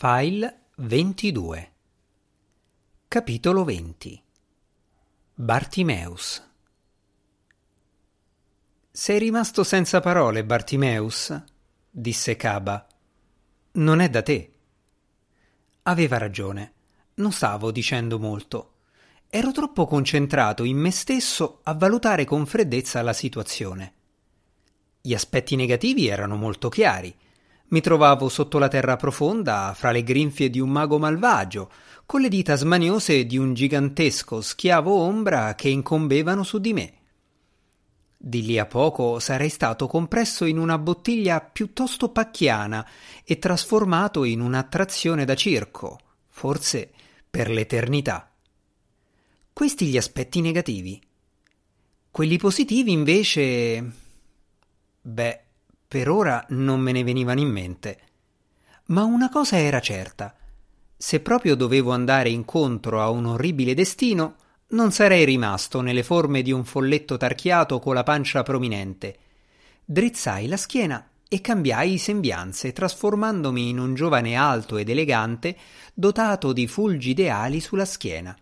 File 22 Capitolo 20 Bartimeus Sei rimasto senza parole, Bartimeus? disse Caba. Non è da te. Aveva ragione. Non stavo dicendo molto. Ero troppo concentrato in me stesso a valutare con freddezza la situazione. Gli aspetti negativi erano molto chiari mi trovavo sotto la terra profonda, fra le grinfie di un mago malvagio, con le dita smaniose di un gigantesco schiavo ombra che incombevano su di me. Di lì a poco sarei stato compresso in una bottiglia piuttosto pacchiana e trasformato in un'attrazione da circo, forse per l'eternità. Questi gli aspetti negativi. Quelli positivi invece. Beh, per ora non me ne venivano in mente. Ma una cosa era certa. Se proprio dovevo andare incontro a un orribile destino, non sarei rimasto nelle forme di un folletto tarchiato con la pancia prominente. Drizzai la schiena e cambiai sembianze, trasformandomi in un giovane alto ed elegante, dotato di fulgide ali sulla schiena.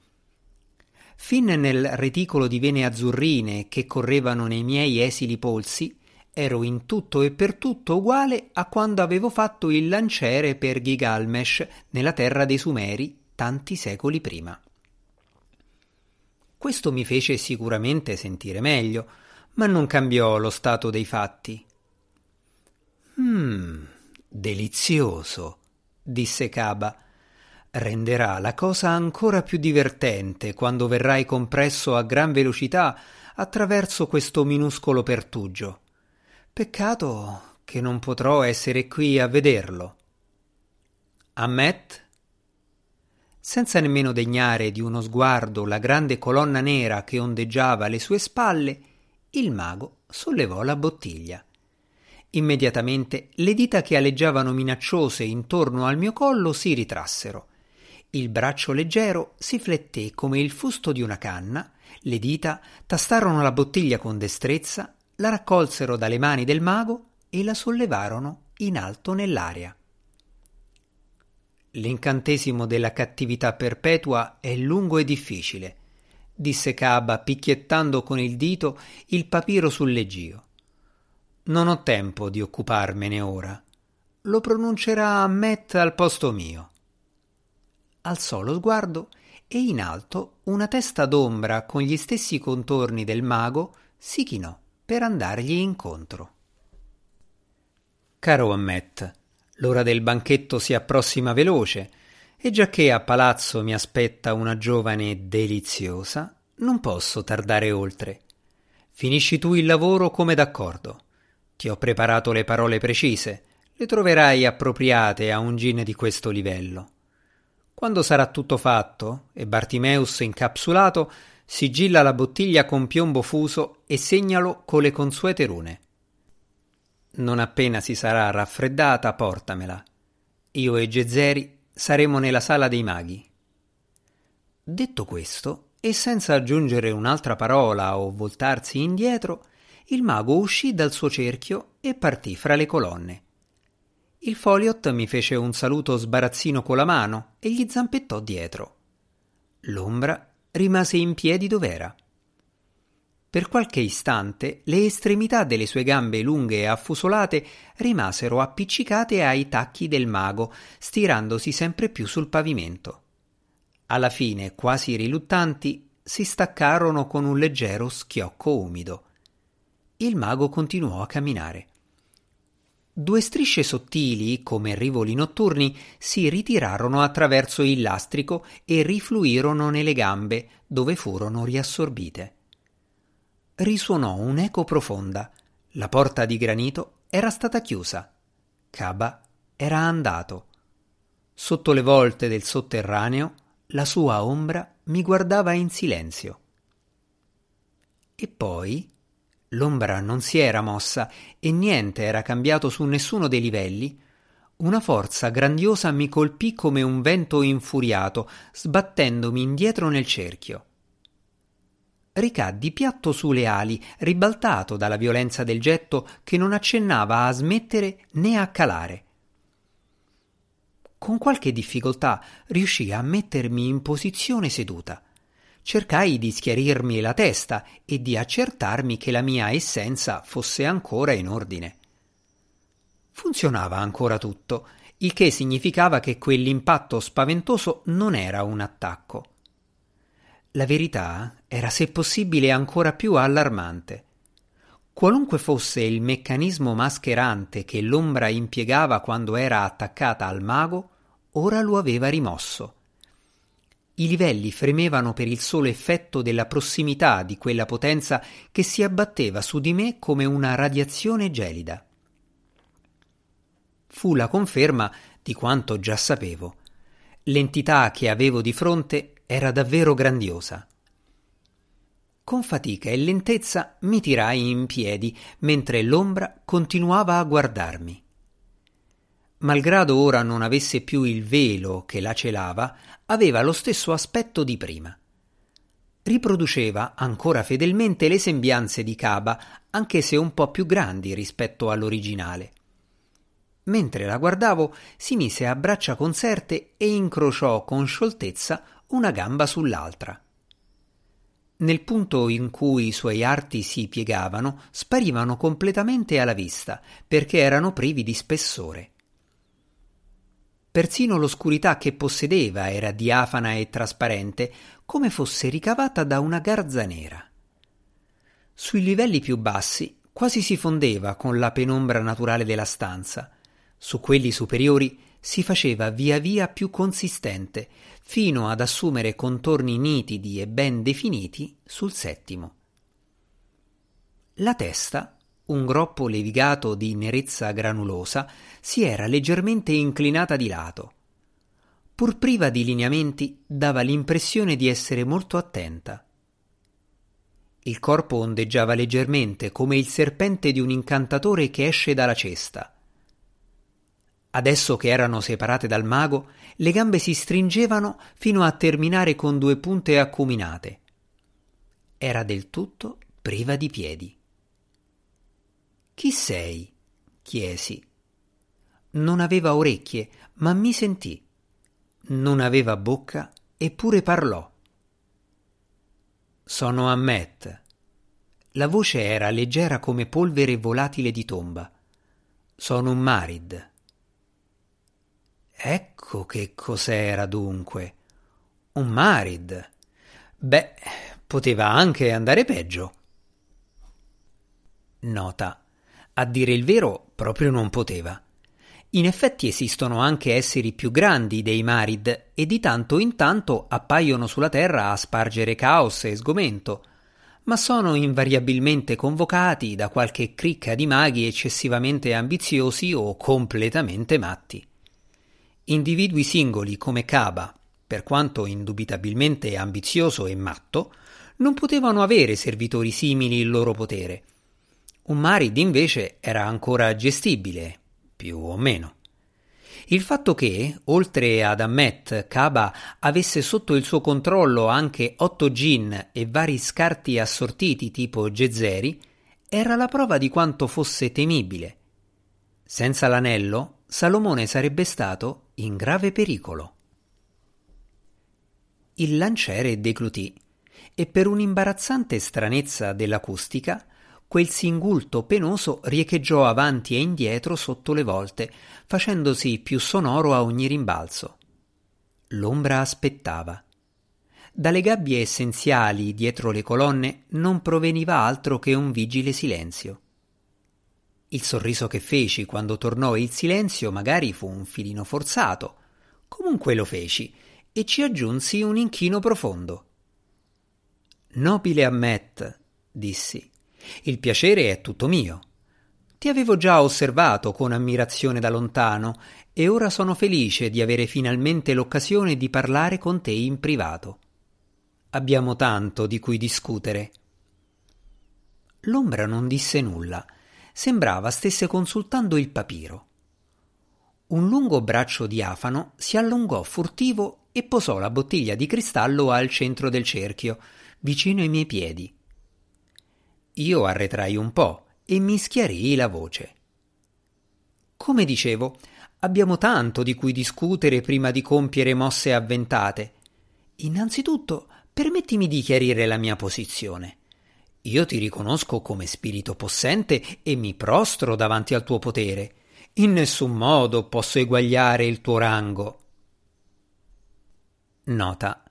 Fin nel reticolo di vene azzurrine che correvano nei miei esili polsi, ero in tutto e per tutto uguale a quando avevo fatto il lanciere per Gigalmesh nella terra dei Sumeri tanti secoli prima. Questo mi fece sicuramente sentire meglio, ma non cambiò lo stato dei fatti. Mmm, delizioso, disse Caba. Renderà la cosa ancora più divertente quando verrai compresso a gran velocità attraverso questo minuscolo pertugio. Peccato che non potrò essere qui a vederlo. Ammet? Senza nemmeno degnare di uno sguardo la grande colonna nera che ondeggiava alle sue spalle, il mago sollevò la bottiglia. Immediatamente le dita che aleggiavano minacciose intorno al mio collo si ritrassero. Il braccio leggero si fletté come il fusto di una canna, le dita tastarono la bottiglia con destrezza la raccolsero dalle mani del mago e la sollevarono in alto nell'aria. L'incantesimo della cattività perpetua è lungo e difficile, disse Caba picchiettando con il dito il papiro sul leggio. Non ho tempo di occuparmene ora. Lo pronuncerà Met al posto mio. Alzò lo sguardo e in alto una testa d'ombra con gli stessi contorni del mago si chinò per andargli incontro. Caro Ammet, l'ora del banchetto si approssima veloce e giacché a palazzo mi aspetta una giovane deliziosa, non posso tardare oltre. Finisci tu il lavoro come d'accordo. Ti ho preparato le parole precise, le troverai appropriate a un gin di questo livello. Quando sarà tutto fatto e Bartimeus incapsulato, sigilla la bottiglia con piombo fuso e segnalo con le consuete rune. Non appena si sarà raffreddata, portamela. Io e Gezzeri saremo nella sala dei maghi. Detto questo, e senza aggiungere un'altra parola o voltarsi indietro, il mago uscì dal suo cerchio e partì fra le colonne. Il Foliot mi fece un saluto sbarazzino con la mano e gli zampettò dietro. L'ombra rimase in piedi dov'era. Per qualche istante le estremità delle sue gambe lunghe e affusolate rimasero appiccicate ai tacchi del mago, stirandosi sempre più sul pavimento. Alla fine, quasi riluttanti, si staccarono con un leggero schiocco umido. Il mago continuò a camminare. Due strisce sottili, come rivoli notturni, si ritirarono attraverso il lastrico e rifluirono nelle gambe, dove furono riassorbite. Risuonò un'eco profonda. La porta di granito era stata chiusa. Caba era andato. Sotto le volte del sotterraneo, la sua ombra mi guardava in silenzio. E poi L'ombra non si era mossa e niente era cambiato su nessuno dei livelli. Una forza grandiosa mi colpì come un vento infuriato, sbattendomi indietro nel cerchio. Ricaddi piatto sulle ali, ribaltato dalla violenza del getto che non accennava a smettere né a calare. con qualche difficoltà riuscii a mettermi in posizione seduta. Cercai di schiarirmi la testa e di accertarmi che la mia essenza fosse ancora in ordine. Funzionava ancora tutto, il che significava che quell'impatto spaventoso non era un attacco. La verità era se possibile ancora più allarmante. Qualunque fosse il meccanismo mascherante che l'ombra impiegava quando era attaccata al mago, ora lo aveva rimosso. I livelli fremevano per il solo effetto della prossimità di quella potenza che si abbatteva su di me come una radiazione gelida fu la conferma di quanto già sapevo. L'entità che avevo di fronte era davvero grandiosa. Con fatica e lentezza mi tirai in piedi, mentre l'ombra continuava a guardarmi. Malgrado ora non avesse più il velo che la celava, aveva lo stesso aspetto di prima. Riproduceva ancora fedelmente le sembianze di Caba, anche se un po' più grandi rispetto all'originale. Mentre la guardavo, si mise a braccia conserte e incrociò con scioltezza una gamba sull'altra. Nel punto in cui i suoi arti si piegavano, sparivano completamente alla vista, perché erano privi di spessore. Persino l'oscurità che possedeva era diafana e trasparente, come fosse ricavata da una garza nera. Sui livelli più bassi quasi si fondeva con la penombra naturale della stanza, su quelli superiori si faceva via via più consistente, fino ad assumere contorni nitidi e ben definiti sul settimo. La testa, un groppo levigato di nerezza granulosa, si era leggermente inclinata di lato. Pur priva di lineamenti, dava l'impressione di essere molto attenta. Il corpo ondeggiava leggermente come il serpente di un incantatore che esce dalla cesta. Adesso che erano separate dal mago, le gambe si stringevano fino a terminare con due punte acuminate. Era del tutto priva di piedi. Chi sei? chiesi. Non aveva orecchie, ma mi sentì. Non aveva bocca, eppure parlò. Sono Ammet. La voce era leggera come polvere volatile di tomba. Sono un Marid. Ecco che cos'era dunque. Un Marid. Beh, poteva anche andare peggio. Nota. A dire il vero, proprio non poteva. In effetti esistono anche esseri più grandi dei Marid e di tanto in tanto appaiono sulla Terra a spargere caos e sgomento, ma sono invariabilmente convocati da qualche cricca di maghi eccessivamente ambiziosi o completamente matti. Individui singoli come Caba, per quanto indubitabilmente ambizioso e matto, non potevano avere servitori simili il loro potere. Un Marid invece era ancora gestibile, più o meno. Il fatto che, oltre ad Ammet, Kaba avesse sotto il suo controllo anche otto gin e vari scarti assortiti tipo Gezzeri era la prova di quanto fosse temibile. Senza l'anello, Salomone sarebbe stato in grave pericolo. Il lanciere deglutì e per un'imbarazzante stranezza dell'acustica quel singulto penoso riecheggiò avanti e indietro sotto le volte, facendosi più sonoro a ogni rimbalzo. L'ombra aspettava. Dalle gabbie essenziali dietro le colonne non proveniva altro che un vigile silenzio. Il sorriso che feci quando tornò il silenzio magari fu un filino forzato. Comunque lo feci e ci aggiunsi un inchino profondo. Nobile Ammet, dissi, il piacere è tutto mio. Ti avevo già osservato con ammirazione da lontano e ora sono felice di avere finalmente l'occasione di parlare con te in privato. Abbiamo tanto di cui discutere. L'ombra non disse nulla sembrava stesse consultando il papiro. Un lungo braccio diafano si allungò furtivo e posò la bottiglia di cristallo al centro del cerchio, vicino ai miei piedi. Io arretrai un po' e mi schiarii la voce. Come dicevo, Abbiamo tanto di cui discutere prima di compiere mosse avventate. Innanzitutto, permettimi di chiarire la mia posizione. Io ti riconosco come spirito possente e mi prostro davanti al tuo potere. In nessun modo posso eguagliare il tuo rango. Nota.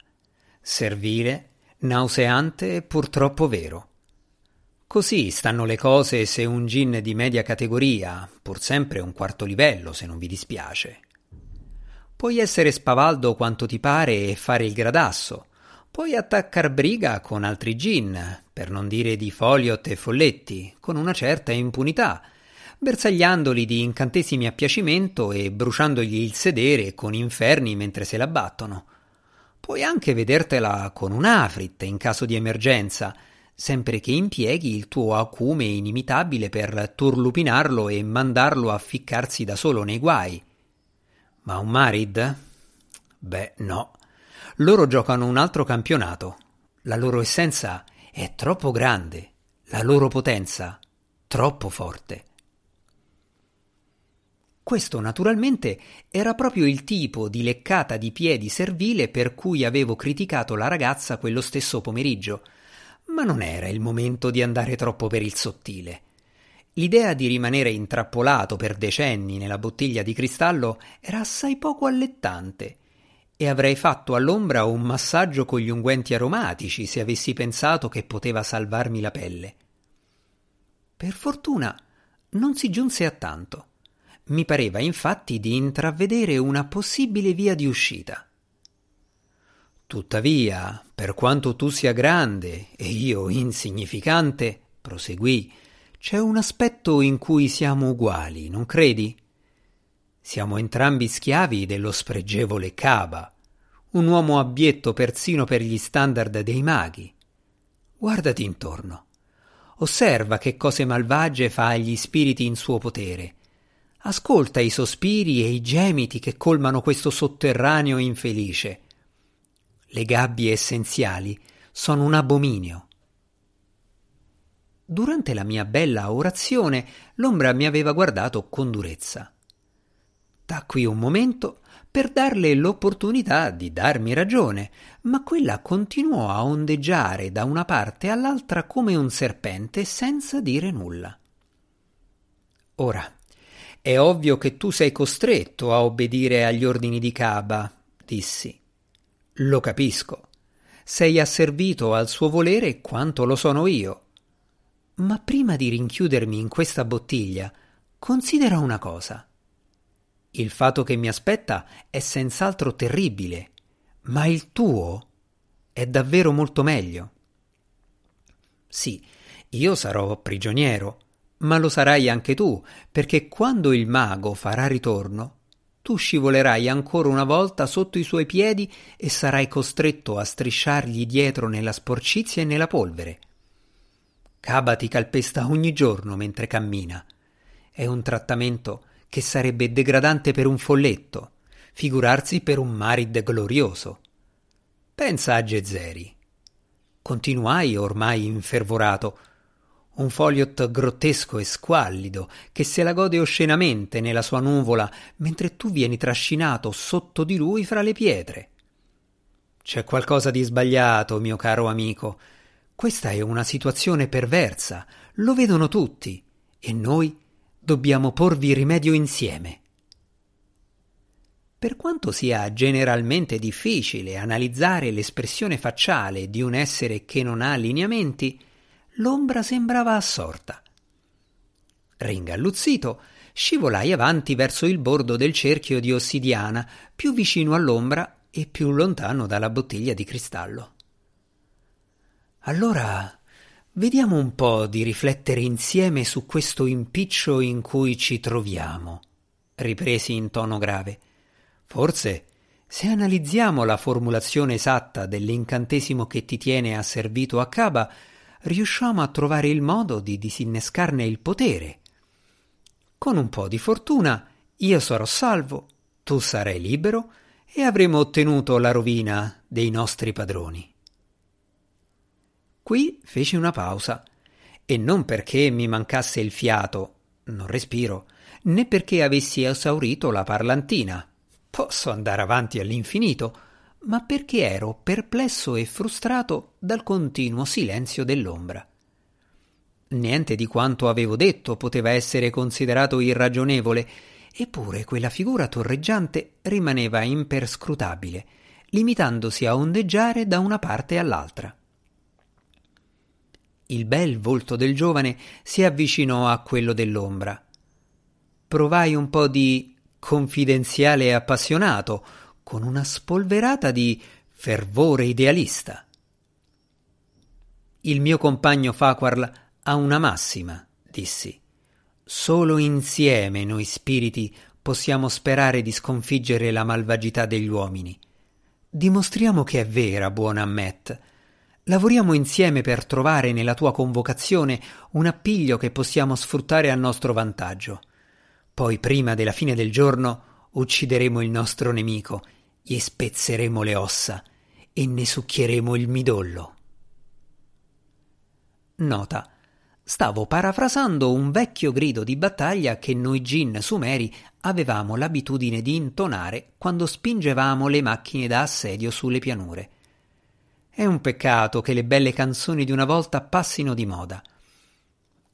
Servile, nauseante e purtroppo vero. Così stanno le cose se un gin di media categoria, pur sempre un quarto livello se non vi dispiace. Puoi essere spavaldo quanto ti pare e fare il gradasso. Puoi attaccar briga con altri gin, per non dire di foliot e folletti, con una certa impunità, bersagliandoli di incantesimi a piacimento e bruciandogli il sedere con inferni mentre se la battono. Puoi anche vedertela con un Afrit in caso di emergenza, sempre che impieghi il tuo acume inimitabile per turlupinarlo e mandarlo a ficcarsi da solo nei guai. Ma un Marid? Beh, no. Loro giocano un altro campionato. La loro essenza è troppo grande, la loro potenza troppo forte. Questo naturalmente era proprio il tipo di leccata di piedi servile per cui avevo criticato la ragazza quello stesso pomeriggio, ma non era il momento di andare troppo per il sottile. L'idea di rimanere intrappolato per decenni nella bottiglia di cristallo era assai poco allettante e avrei fatto all'ombra un massaggio con gli unguenti aromatici se avessi pensato che poteva salvarmi la pelle. Per fortuna non si giunse a tanto. Mi pareva infatti di intravedere una possibile via di uscita. Tuttavia, per quanto tu sia grande e io insignificante, proseguì, c'è un aspetto in cui siamo uguali, non credi? Siamo entrambi schiavi dello spregevole Caba, un uomo abbietto persino per gli standard dei maghi. Guardati intorno. Osserva che cose malvagie fa agli spiriti in suo potere. Ascolta i sospiri e i gemiti che colmano questo sotterraneo infelice. Le gabbie essenziali sono un abominio. Durante la mia bella orazione l'ombra mi aveva guardato con durezza. Tacqui un momento per darle l'opportunità di darmi ragione, ma quella continuò a ondeggiare da una parte all'altra come un serpente senza dire nulla. Ora, è ovvio che tu sei costretto a obbedire agli ordini di Caba, dissi. Lo capisco. Sei asservito al suo volere quanto lo sono io. Ma prima di rinchiudermi in questa bottiglia, considera una cosa. Il fato che mi aspetta è senz'altro terribile, ma il tuo è davvero molto meglio. Sì, io sarò prigioniero, ma lo sarai anche tu, perché quando il mago farà ritorno, tu scivolerai ancora una volta sotto i suoi piedi e sarai costretto a strisciargli dietro nella sporcizia e nella polvere. Caba ti calpesta ogni giorno mentre cammina. È un trattamento che sarebbe degradante per un folletto, figurarsi per un Marid glorioso. Pensa a Gezeri. Continuai ormai infervorato un foliot grottesco e squallido che se la gode oscenamente nella sua nuvola mentre tu vieni trascinato sotto di lui fra le pietre. C'è qualcosa di sbagliato, mio caro amico. Questa è una situazione perversa, lo vedono tutti, e noi dobbiamo porvi rimedio insieme. Per quanto sia generalmente difficile analizzare l'espressione facciale di un essere che non ha lineamenti, l'ombra sembrava assorta. Ringalluzzito, scivolai avanti verso il bordo del cerchio di ossidiana, più vicino all'ombra e più lontano dalla bottiglia di cristallo. Allora vediamo un po' di riflettere insieme su questo impiccio in cui ci troviamo, ripresi in tono grave. Forse, se analizziamo la formulazione esatta dell'incantesimo che ti tiene asservito a Caba, riusciamo a trovare il modo di disinnescarne il potere. Con un po' di fortuna io sarò salvo, tu sarai libero e avremo ottenuto la rovina dei nostri padroni. Qui feci una pausa, e non perché mi mancasse il fiato, non respiro, né perché avessi esaurito la parlantina. Posso andare avanti all'infinito, ma perché ero perplesso e frustrato dal continuo silenzio dell'ombra. Niente di quanto avevo detto poteva essere considerato irragionevole, eppure quella figura torreggiante rimaneva imperscrutabile, limitandosi a ondeggiare da una parte all'altra. Il bel volto del giovane si avvicinò a quello dell'ombra. Provai un po' di confidenziale e appassionato, con una spolverata di fervore idealista. Il mio compagno Farquhar ha una massima, dissi. Solo insieme noi spiriti possiamo sperare di sconfiggere la malvagità degli uomini. Dimostriamo che è vera, buona Ammet. Lavoriamo insieme per trovare nella tua convocazione un appiglio che possiamo sfruttare a nostro vantaggio. Poi, prima della fine del giorno, uccideremo il nostro nemico, gli spezzeremo le ossa e ne succhieremo il midollo. Nota. Stavo parafrasando un vecchio grido di battaglia che noi gin sumeri avevamo l'abitudine di intonare quando spingevamo le macchine da assedio sulle pianure. È un peccato che le belle canzoni di una volta passino di moda.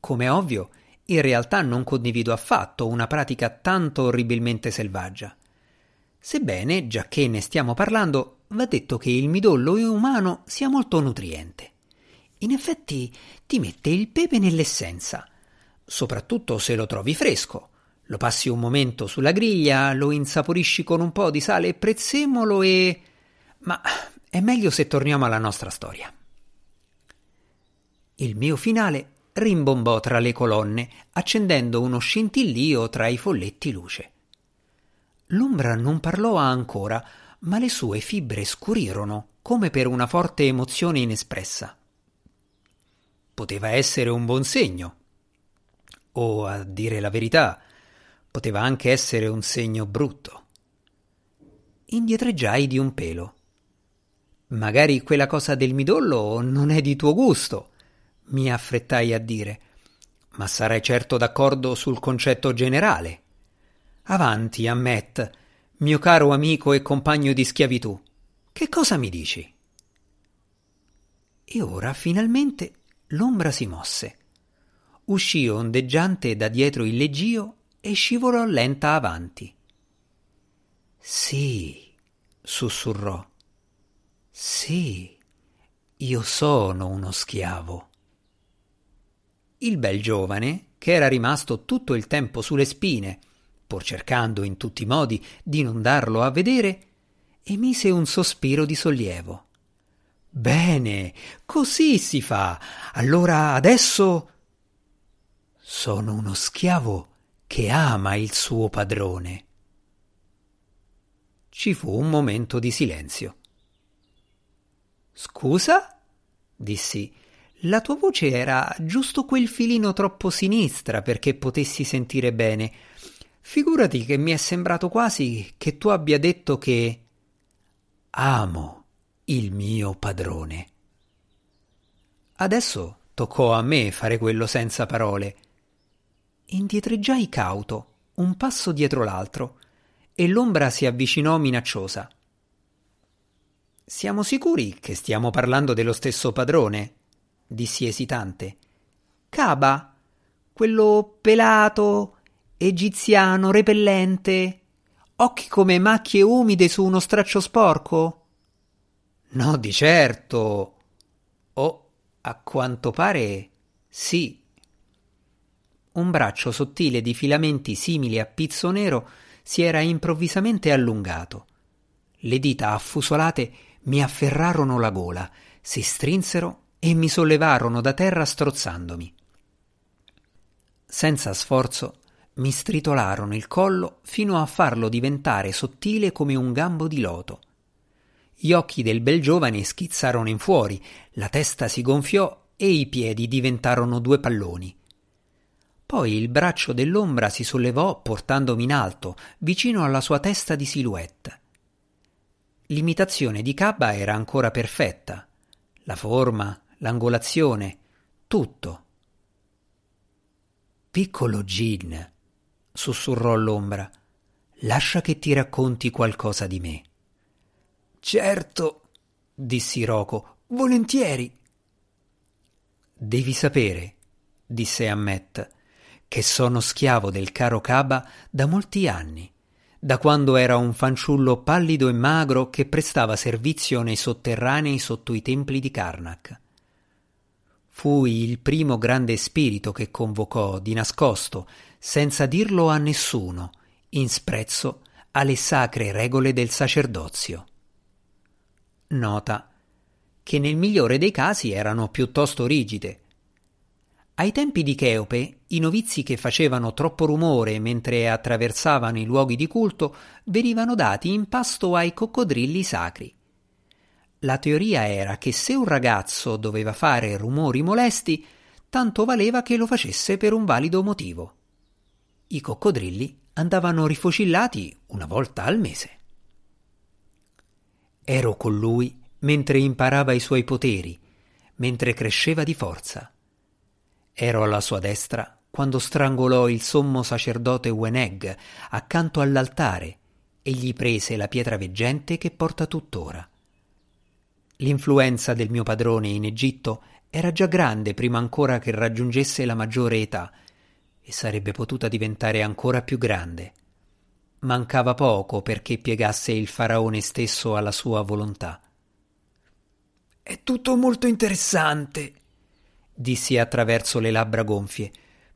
Come ovvio, in realtà non condivido affatto una pratica tanto orribilmente selvaggia. Sebbene, già che ne stiamo parlando, va detto che il midollo umano sia molto nutriente. In effetti ti mette il pepe nell'essenza, soprattutto se lo trovi fresco. Lo passi un momento sulla griglia, lo insaporisci con un po' di sale e prezzemolo e... Ma è meglio se torniamo alla nostra storia. Il mio finale rimbombò tra le colonne, accendendo uno scintillio tra i folletti luce. L'ombra non parlò ancora, ma le sue fibre scurirono come per una forte emozione inespressa poteva essere un buon segno. O, a dire la verità, poteva anche essere un segno brutto. Indietreggiai di un pelo. Magari quella cosa del midollo non è di tuo gusto, mi affrettai a dire, ma sarai certo d'accordo sul concetto generale. Avanti, Ammet, mio caro amico e compagno di schiavitù, che cosa mi dici? E ora finalmente l'ombra si mosse. Uscì ondeggiante da dietro il leggio e scivolò lenta avanti. Sì, sussurrò. Sì, io sono uno schiavo. Il bel giovane, che era rimasto tutto il tempo sulle spine, pur cercando in tutti i modi di non darlo a vedere, emise un sospiro di sollievo. Bene, così si fa. Allora adesso sono uno schiavo che ama il suo padrone. Ci fu un momento di silenzio. Scusa? dissi. La tua voce era giusto quel filino troppo sinistra perché potessi sentire bene. Figurati che mi è sembrato quasi che tu abbia detto che amo il mio padrone. Adesso toccò a me fare quello senza parole. Indietreggiai cauto, un passo dietro l'altro, e l'ombra si avvicinò minacciosa. Siamo sicuri che stiamo parlando dello stesso padrone? Dissi esitante. Caba, quello pelato, egiziano, repellente, occhi come macchie umide su uno straccio sporco? No, di certo. Oh, a quanto pare sì. Un braccio sottile di filamenti simili a pizzo nero si era improvvisamente allungato. Le dita affusolate mi afferrarono la gola, si strinsero e mi sollevarono da terra strozzandomi. Senza sforzo mi stritolarono il collo fino a farlo diventare sottile come un gambo di loto gli occhi del bel giovane schizzarono in fuori, la testa si gonfiò e i piedi diventarono due palloni. Poi il braccio dell'ombra si sollevò portandomi in alto, vicino alla sua testa di silhouette. L'imitazione di Cabba era ancora perfetta. La forma, l'angolazione, tutto. Piccolo Gin, sussurrò l'ombra. Lascia che ti racconti qualcosa di me. Certo, dissi Roco, volentieri. Devi sapere, disse Ammet, che sono schiavo del caro Caba da molti anni, da quando era un fanciullo pallido e magro che prestava servizio nei sotterranei sotto i templi di Karnak. Fui il primo grande spirito che convocò di nascosto, senza dirlo a nessuno, in sprezzo alle sacre regole del sacerdozio. Nota che nel migliore dei casi erano piuttosto rigide, ai tempi di Cheope, i novizi che facevano troppo rumore mentre attraversavano i luoghi di culto venivano dati in pasto ai coccodrilli sacri. La teoria era che se un ragazzo doveva fare rumori molesti, tanto valeva che lo facesse per un valido motivo. I coccodrilli andavano rifocillati una volta al mese. Ero con lui mentre imparava i suoi poteri, mentre cresceva di forza. Ero alla sua destra quando strangolò il sommo sacerdote Weneg accanto all'altare e gli prese la pietra veggente che porta tuttora. L'influenza del mio padrone in Egitto era già grande prima ancora che raggiungesse la maggiore età e sarebbe potuta diventare ancora più grande. Mancava poco perché piegasse il faraone stesso alla sua volontà. È tutto molto interessante, dissi attraverso le labbra gonfie.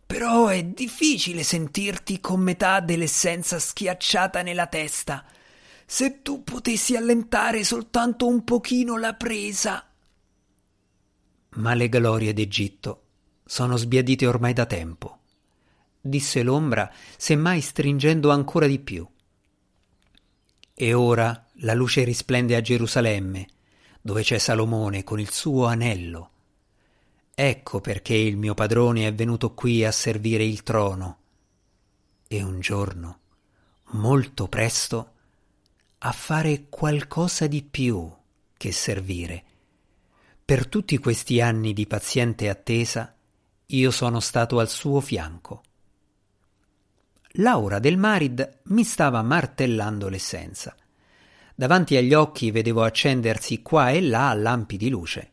Però è difficile sentirti con metà dell'essenza schiacciata nella testa. Se tu potessi allentare soltanto un pochino la presa. Ma le glorie d'Egitto sono sbiadite ormai da tempo, disse l'ombra, semmai stringendo ancora di più. E ora la luce risplende a Gerusalemme, dove c'è Salomone con il suo anello Ecco perché il mio padrone è venuto qui a servire il trono. E un giorno, molto presto, a fare qualcosa di più che servire. Per tutti questi anni di paziente attesa, io sono stato al suo fianco. L'aura del Marid mi stava martellando l'essenza. Davanti agli occhi vedevo accendersi qua e là lampi di luce.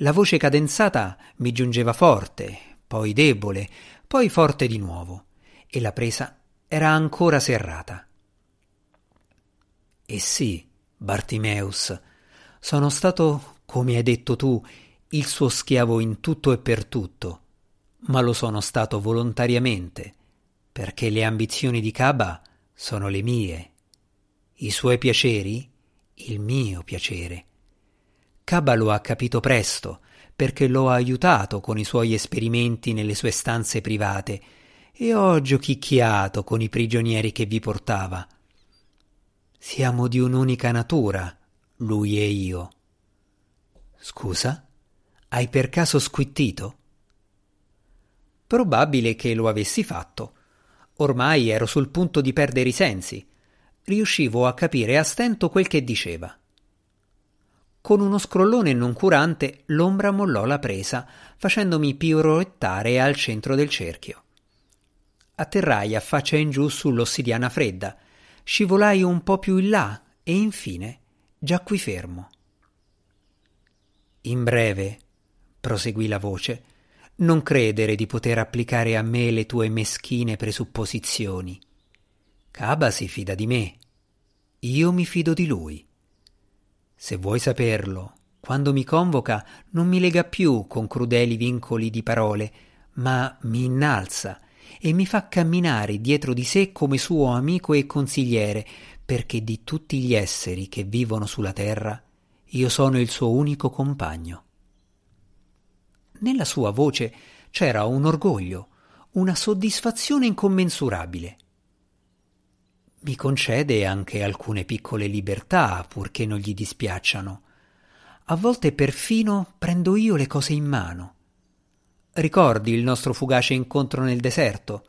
La voce cadenzata mi giungeva forte, poi debole, poi forte di nuovo, e la presa era ancora serrata. E sì, Bartimeus, sono stato, come hai detto tu, il suo schiavo in tutto e per tutto, ma lo sono stato volontariamente, perché le ambizioni di Caba sono le mie, i suoi piaceri il mio piacere. Caba lo ha capito presto, perché l'ho aiutato con i suoi esperimenti nelle sue stanze private e ho giochicchiato con i prigionieri che vi portava. Siamo di un'unica natura, lui e io. Scusa? Hai per caso squittito? Probabile che lo avessi fatto. Ormai ero sul punto di perdere i sensi. Riuscivo a capire a stento quel che diceva. Con uno scrollone noncurante l'ombra mollò la presa, facendomi piroettare al centro del cerchio. Atterrai a faccia in giù sull'ossidiana fredda, scivolai un po' più in là e infine giacqui fermo. In breve, proseguì la voce, non credere di poter applicare a me le tue meschine presupposizioni. Caba si fida di me. Io mi fido di lui. Se vuoi saperlo, quando mi convoca non mi lega più con crudeli vincoli di parole, ma mi innalza e mi fa camminare dietro di sé come suo amico e consigliere, perché di tutti gli esseri che vivono sulla terra io sono il suo unico compagno. Nella sua voce c'era un orgoglio, una soddisfazione incommensurabile. Mi concede anche alcune piccole libertà, purché non gli dispiacciano. A volte perfino prendo io le cose in mano. Ricordi il nostro fugace incontro nel deserto?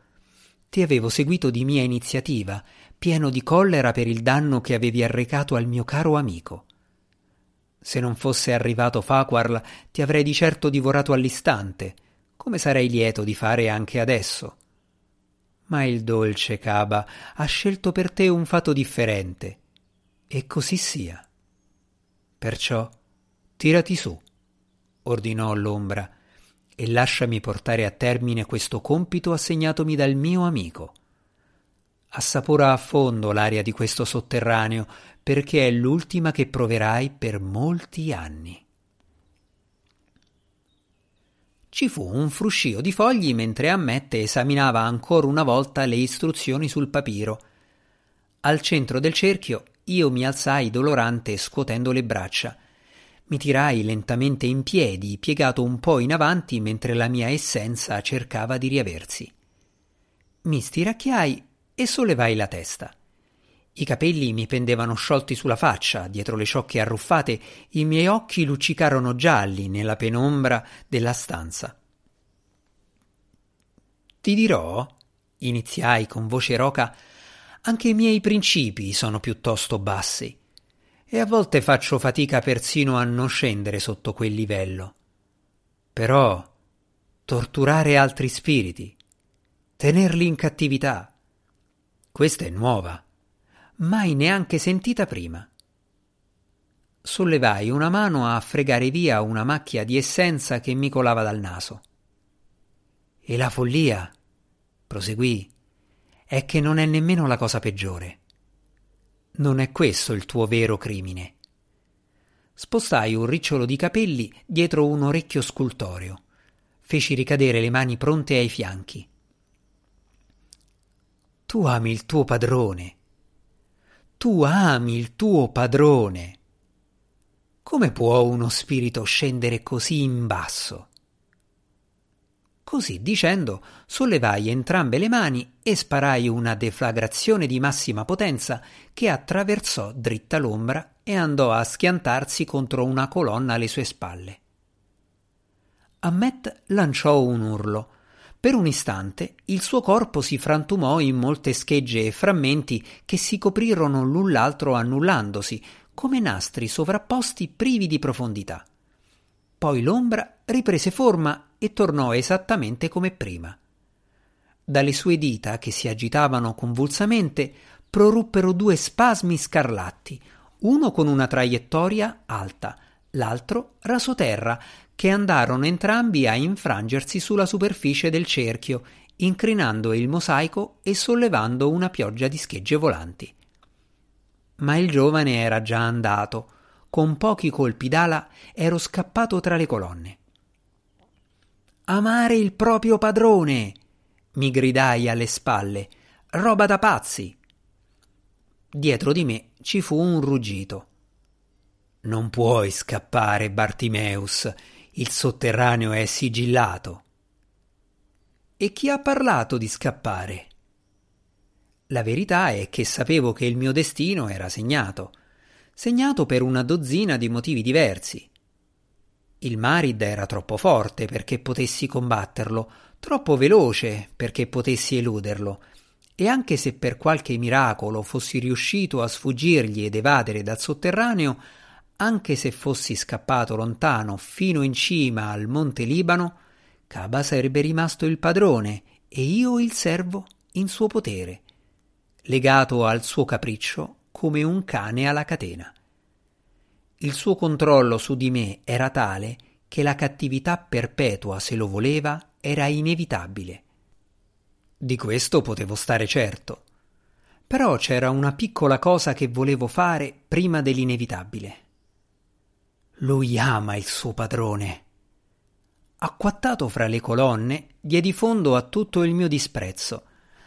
Ti avevo seguito di mia iniziativa, pieno di collera per il danno che avevi arrecato al mio caro amico. Se non fosse arrivato Faquarl, ti avrei di certo divorato all'istante, come sarei lieto di fare anche adesso Ma il dolce Caba ha scelto per te un fato differente. E così sia. Perciò tirati su, ordinò l'ombra, e lasciami portare a termine questo compito assegnatomi dal mio amico. Assapora a fondo l'aria di questo sotterraneo, perché è l'ultima che proverai per molti anni. Ci fu un fruscio di fogli mentre Ammette esaminava ancora una volta le istruzioni sul papiro. Al centro del cerchio io mi alzai dolorante scuotendo le braccia. Mi tirai lentamente in piedi, piegato un po' in avanti mentre la mia essenza cercava di riaversi. Mi stiracchiai e sollevai la testa. I capelli mi pendevano sciolti sulla faccia, dietro le ciocche arruffate, i miei occhi luccicarono gialli nella penombra della stanza. Ti dirò, iniziai con voce roca, anche i miei principi sono piuttosto bassi e a volte faccio fatica persino a non scendere sotto quel livello. Però torturare altri spiriti, tenerli in cattività, questa è nuova, mai neanche sentita prima. Sollevai una mano a fregare via una macchia di essenza che mi colava dal naso. E la follia, proseguì, è che non è nemmeno la cosa peggiore. Non è questo il tuo vero crimine. Spostai un ricciolo di capelli dietro un orecchio scultoreo. Feci ricadere le mani pronte ai fianchi. Tu ami il tuo padrone. Tu ami il tuo padrone. Come può uno spirito scendere così in basso? Così dicendo, sollevai entrambe le mani e sparai una deflagrazione di massima potenza che attraversò dritta l'ombra e andò a schiantarsi contro una colonna alle sue spalle. Ammet lanciò un urlo. Per un istante il suo corpo si frantumò in molte schegge e frammenti che si coprirono l'un l'altro annullandosi, come nastri sovrapposti privi di profondità. Poi l'ombra riprese forma e tornò esattamente come prima. Dalle sue dita, che si agitavano convulsamente, proruppero due spasmi scarlatti, uno con una traiettoria alta, l'altro rasoterra, che andarono entrambi a infrangersi sulla superficie del cerchio, incrinando il mosaico e sollevando una pioggia di schegge volanti. Ma il giovane era già andato, con pochi colpi d'ala ero scappato tra le colonne. Amare il proprio padrone, mi gridai alle spalle. Roba da pazzi. Dietro di me ci fu un ruggito. Non puoi scappare, Bartimeus. Il sotterraneo è sigillato. E chi ha parlato di scappare? La verità è che sapevo che il mio destino era segnato, segnato per una dozzina di motivi diversi. Il Marid era troppo forte perché potessi combatterlo, troppo veloce perché potessi eluderlo, e anche se per qualche miracolo fossi riuscito a sfuggirgli ed evadere dal sotterraneo, anche se fossi scappato lontano fino in cima al monte Libano, Caba sarebbe rimasto il padrone e io il servo in suo potere, legato al suo capriccio come un cane alla catena. Il suo controllo su di me era tale che la cattività perpetua, se lo voleva, era inevitabile. Di questo potevo stare certo. Però c'era una piccola cosa che volevo fare prima dell'inevitabile. Lui ama il suo padrone. Acquattato fra le colonne, diedi fondo a tutto il mio disprezzo.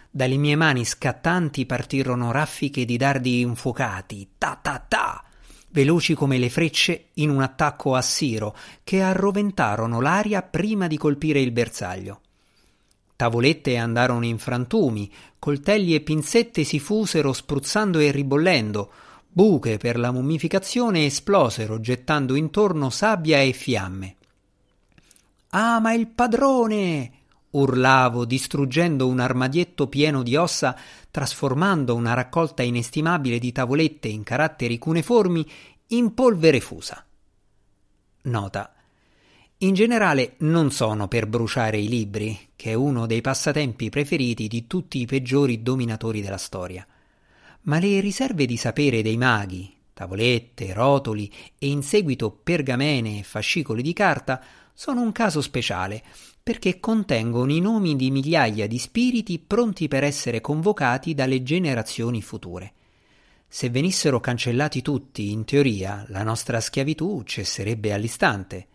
Dalle mie mani scattanti partirono raffiche di dardi infuocati, ta ta ta, veloci come le frecce in un attacco a Siro, che arroventarono l'aria prima di colpire il bersaglio. Tavolette andarono in frantumi, coltelli e pinzette si fusero spruzzando e ribollendo, buche per la mummificazione esplosero gettando intorno sabbia e fiamme. Ah, ma il padrone! Urlavo, distruggendo un armadietto pieno di ossa, trasformando una raccolta inestimabile di tavolette in caratteri cuneformi in polvere fusa. Nota. In generale non sono per bruciare i libri, che è uno dei passatempi preferiti di tutti i peggiori dominatori della storia. Ma le riserve di sapere dei maghi, tavolette, rotoli e in seguito pergamene e fascicoli di carta sono un caso speciale perché contengono i nomi di migliaia di spiriti pronti per essere convocati dalle generazioni future. Se venissero cancellati tutti, in teoria, la nostra schiavitù cesserebbe all'istante.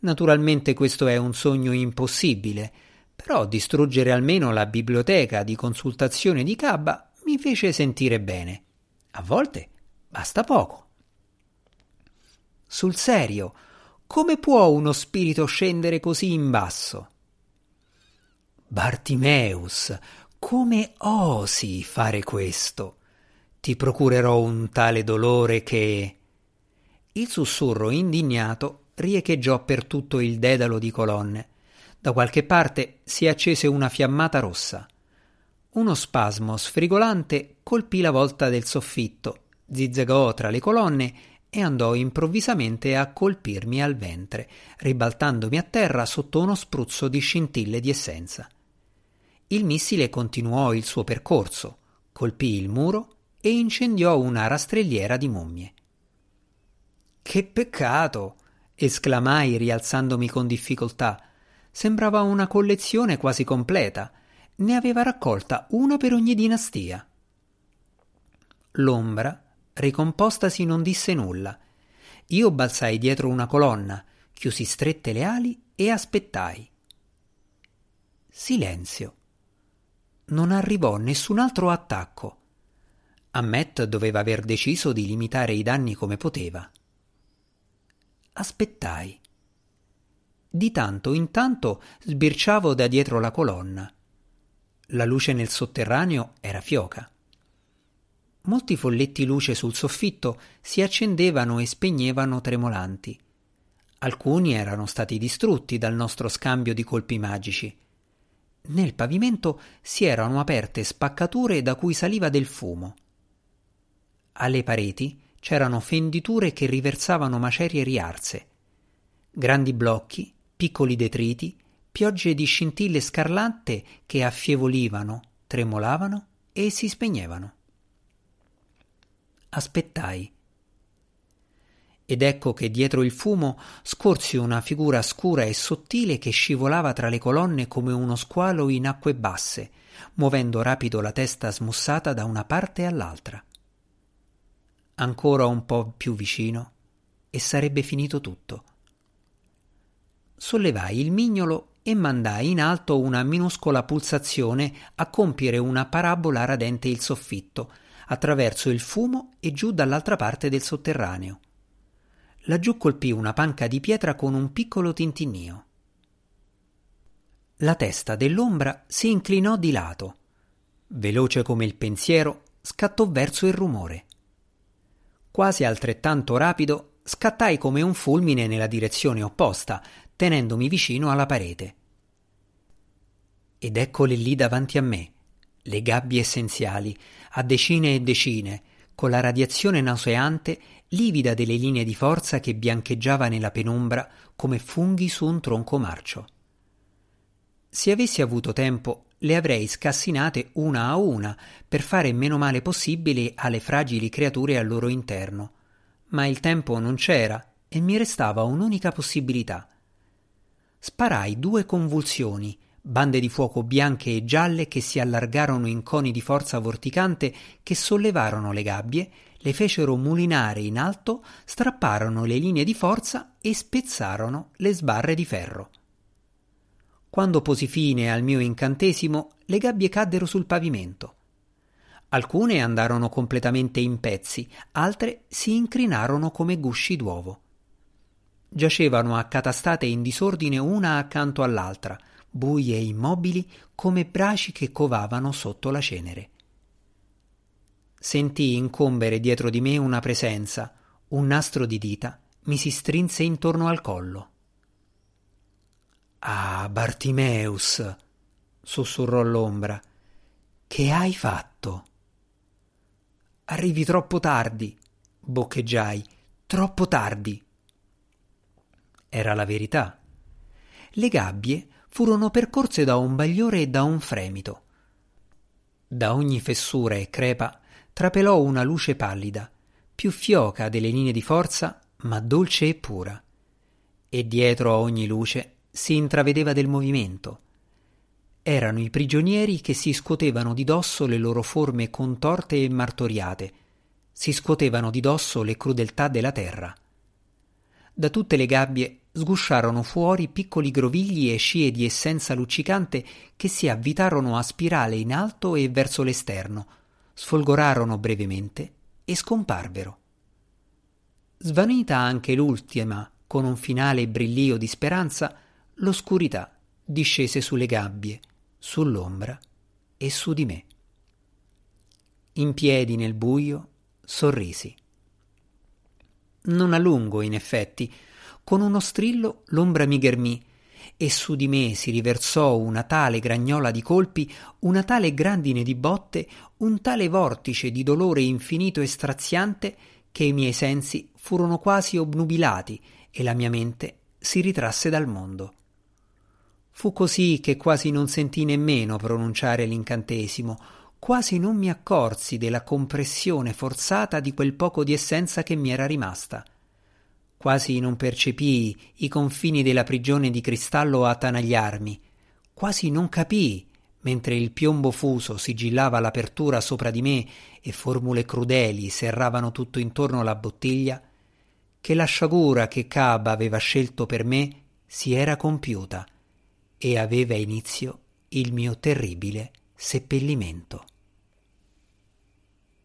Naturalmente questo è un sogno impossibile, però distruggere almeno la biblioteca di consultazione di Cabba mi fece sentire bene. A volte basta poco. Sul serio, come può uno spirito scendere così in basso? Bartimeus, come osi fare questo? Ti procurerò un tale dolore che. Il sussurro indignato riecheggiò per tutto il dedalo di colonne. Da qualche parte si accese una fiammata rossa. Uno spasmo sfrigolante colpì la volta del soffitto, zizzagò tra le colonne e andò improvvisamente a colpirmi al ventre, ribaltandomi a terra sotto uno spruzzo di scintille di essenza. Il missile continuò il suo percorso, colpì il muro e incendiò una rastrelliera di mummie. Che peccato! esclamai rialzandomi con difficoltà. Sembrava una collezione quasi completa. Ne aveva raccolta una per ogni dinastia. L'ombra ricompostasi non disse nulla. Io balzai dietro una colonna, chiusi strette le ali e aspettai. Silenzio. Non arrivò nessun altro attacco. Ammet doveva aver deciso di limitare i danni come poteva. Aspettai. Di tanto in tanto sbirciavo da dietro la colonna. La luce nel sotterraneo era fioca. Molti folletti luce sul soffitto si accendevano e spegnevano tremolanti. Alcuni erano stati distrutti dal nostro scambio di colpi magici. Nel pavimento si erano aperte spaccature da cui saliva del fumo. Alle pareti c'erano fenditure che riversavano macerie riarse. Grandi blocchi, piccoli detriti, piogge di scintille scarlatte che affievolivano, tremolavano e si spegnevano aspettai. Ed ecco che dietro il fumo scorsi una figura scura e sottile che scivolava tra le colonne come uno squalo in acque basse, muovendo rapido la testa smussata da una parte all'altra. Ancora un po' più vicino e sarebbe finito tutto. Sollevai il mignolo e mandai in alto una minuscola pulsazione a compiere una parabola radente il soffitto, attraverso il fumo e giù dall'altra parte del sotterraneo. Laggiù colpì una panca di pietra con un piccolo tintinnio. La testa dell'ombra si inclinò di lato. Veloce come il pensiero, scattò verso il rumore. Quasi altrettanto rapido, scattai come un fulmine nella direzione opposta, tenendomi vicino alla parete. Ed eccole lì davanti a me, le gabbie essenziali, a decine e decine, con la radiazione nauseante livida delle linee di forza che biancheggiava nella penombra come funghi su un tronco marcio. Se avessi avuto tempo, le avrei scassinate una a una per fare meno male possibile alle fragili creature al loro interno, ma il tempo non c'era e mi restava un'unica possibilità. Sparai due convulsioni bande di fuoco bianche e gialle che si allargarono in coni di forza vorticante che sollevarono le gabbie, le fecero mulinare in alto, strapparono le linee di forza e spezzarono le sbarre di ferro. Quando posi fine al mio incantesimo, le gabbie caddero sul pavimento. Alcune andarono completamente in pezzi, altre si incrinarono come gusci d'uovo. Giacevano accatastate in disordine una accanto all'altra, buie e immobili come braci che covavano sotto la cenere. Sentii incombere dietro di me una presenza, un nastro di dita mi si strinse intorno al collo. Ah, Bartimeus, sussurrò l'ombra, che hai fatto? Arrivi troppo tardi, boccheggiai, troppo tardi. Era la verità le gabbie furono percorse da un bagliore e da un fremito. Da ogni fessura e crepa trapelò una luce pallida, più fioca delle linee di forza, ma dolce e pura. E dietro a ogni luce si intravedeva del movimento. Erano i prigionieri che si scuotevano di dosso le loro forme contorte e martoriate, si scuotevano di dosso le crudeltà della terra. Da tutte le gabbie sgusciarono fuori piccoli grovigli e scie di essenza luccicante che si avvitarono a spirale in alto e verso l'esterno, sfolgorarono brevemente e scomparvero. Svanita anche l'ultima, con un finale brillio di speranza, l'oscurità discese sulle gabbie, sull'ombra e su di me. In piedi nel buio sorrisi. Non a lungo, in effetti, con uno strillo l'ombra mi ghermì e su di me si riversò una tale gragnola di colpi, una tale grandine di botte, un tale vortice di dolore infinito e straziante che i miei sensi furono quasi obnubilati e la mia mente si ritrasse dal mondo. Fu così che quasi non sentii nemmeno pronunciare l'incantesimo, quasi non mi accorsi della compressione forzata di quel poco di essenza che mi era rimasta. Quasi non percepii i confini della prigione di cristallo attanagliarmi, quasi non capii, mentre il piombo fuso sigillava l'apertura sopra di me e formule crudeli serravano tutto intorno la bottiglia, che la sciagura che Cab aveva scelto per me si era compiuta e aveva inizio il mio terribile seppellimento.